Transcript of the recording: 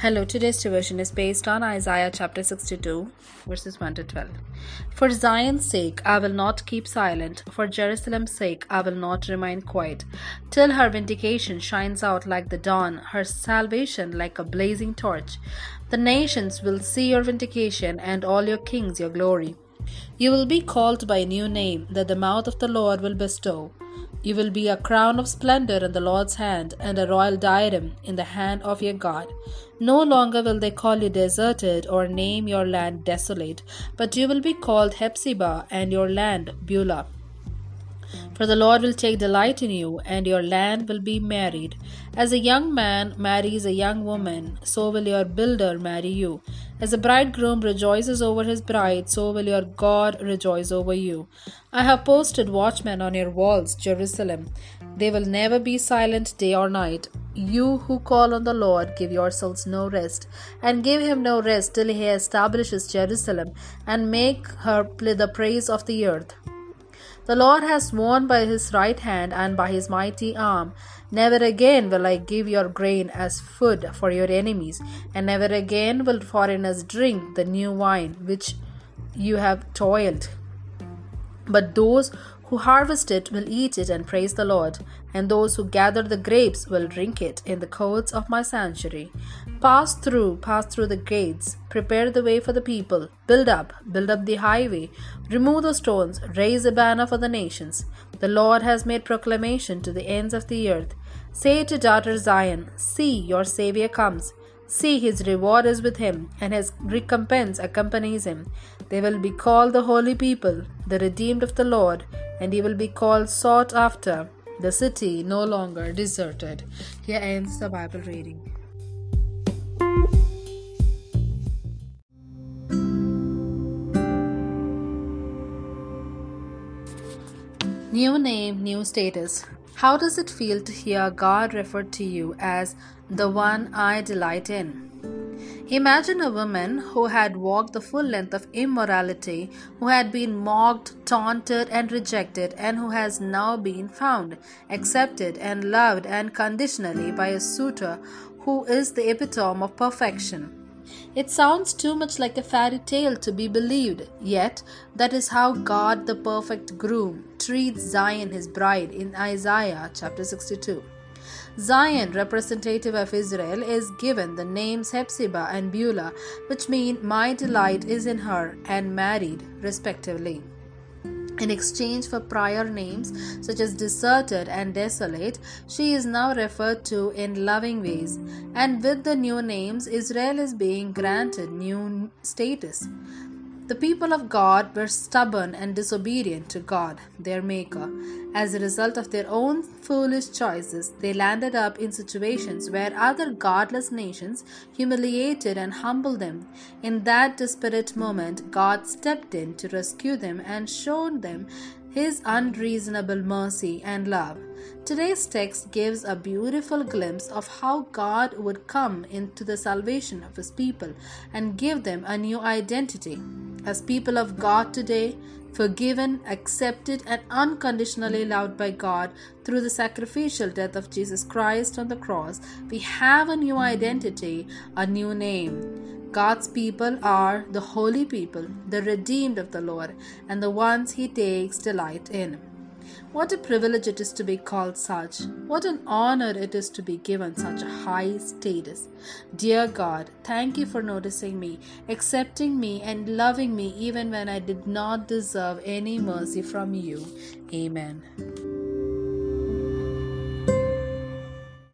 Hello, today's devotion is based on Isaiah chapter 62, verses 1 to 12. For Zion's sake, I will not keep silent. For Jerusalem's sake, I will not remain quiet. Till her vindication shines out like the dawn, her salvation like a blazing torch. The nations will see your vindication, and all your kings your glory. You will be called by a new name that the mouth of the Lord will bestow. You will be a crown of splendor in the Lord's hand, and a royal diadem in the hand of your God. No longer will they call you deserted or name your land desolate, but you will be called Hephzibah, and your land Beulah. For the Lord will take delight in you, and your land will be married. As a young man marries a young woman, so will your builder marry you. As a bridegroom rejoices over his bride, so will your God rejoice over you. I have posted watchmen on your walls, Jerusalem. They will never be silent day or night. You who call on the Lord, give yourselves no rest, and give him no rest till he establishes Jerusalem and make her the praise of the earth. The Lord has sworn by his right hand and by his mighty arm Never again will I give your grain as food for your enemies, and never again will foreigners drink the new wine which you have toiled. But those who harvest it will eat it and praise the Lord, and those who gather the grapes will drink it in the courts of my sanctuary. Pass through, pass through the gates, prepare the way for the people, build up, build up the highway, remove the stones, raise a banner for the nations. The Lord has made proclamation to the ends of the earth. Say to daughter Zion, See, your Savior comes. See, his reward is with him, and his recompense accompanies him. They will be called the holy people, the redeemed of the Lord, and he will be called sought after, the city no longer deserted. Here ends the Bible reading. New name, new status. How does it feel to hear God referred to you as the one I delight in? Imagine a woman who had walked the full length of immorality, who had been mocked, taunted, and rejected, and who has now been found, accepted, and loved unconditionally by a suitor who is the epitome of perfection. It sounds too much like a fairy tale to be believed, yet, that is how God, the perfect groom, treats Zion, his bride, in Isaiah chapter 62. Zion, representative of Israel, is given the names Hephzibah and Beulah, which mean my delight is in her, and married, respectively. In exchange for prior names such as deserted and desolate, she is now referred to in loving ways. And with the new names, Israel is being granted new status. The people of God were stubborn and disobedient to God, their Maker. As a result of their own foolish choices, they landed up in situations where other godless nations humiliated and humbled them. In that desperate moment, God stepped in to rescue them and showed them his unreasonable mercy and love. Today's text gives a beautiful glimpse of how God would come into the salvation of his people and give them a new identity. As people of God today, forgiven, accepted, and unconditionally loved by God through the sacrificial death of Jesus Christ on the cross, we have a new identity, a new name. God's people are the holy people, the redeemed of the Lord, and the ones He takes delight in. What a privilege it is to be called such. What an honor it is to be given such a high status. Dear God, thank you for noticing me, accepting me, and loving me even when I did not deserve any mercy from you. Amen.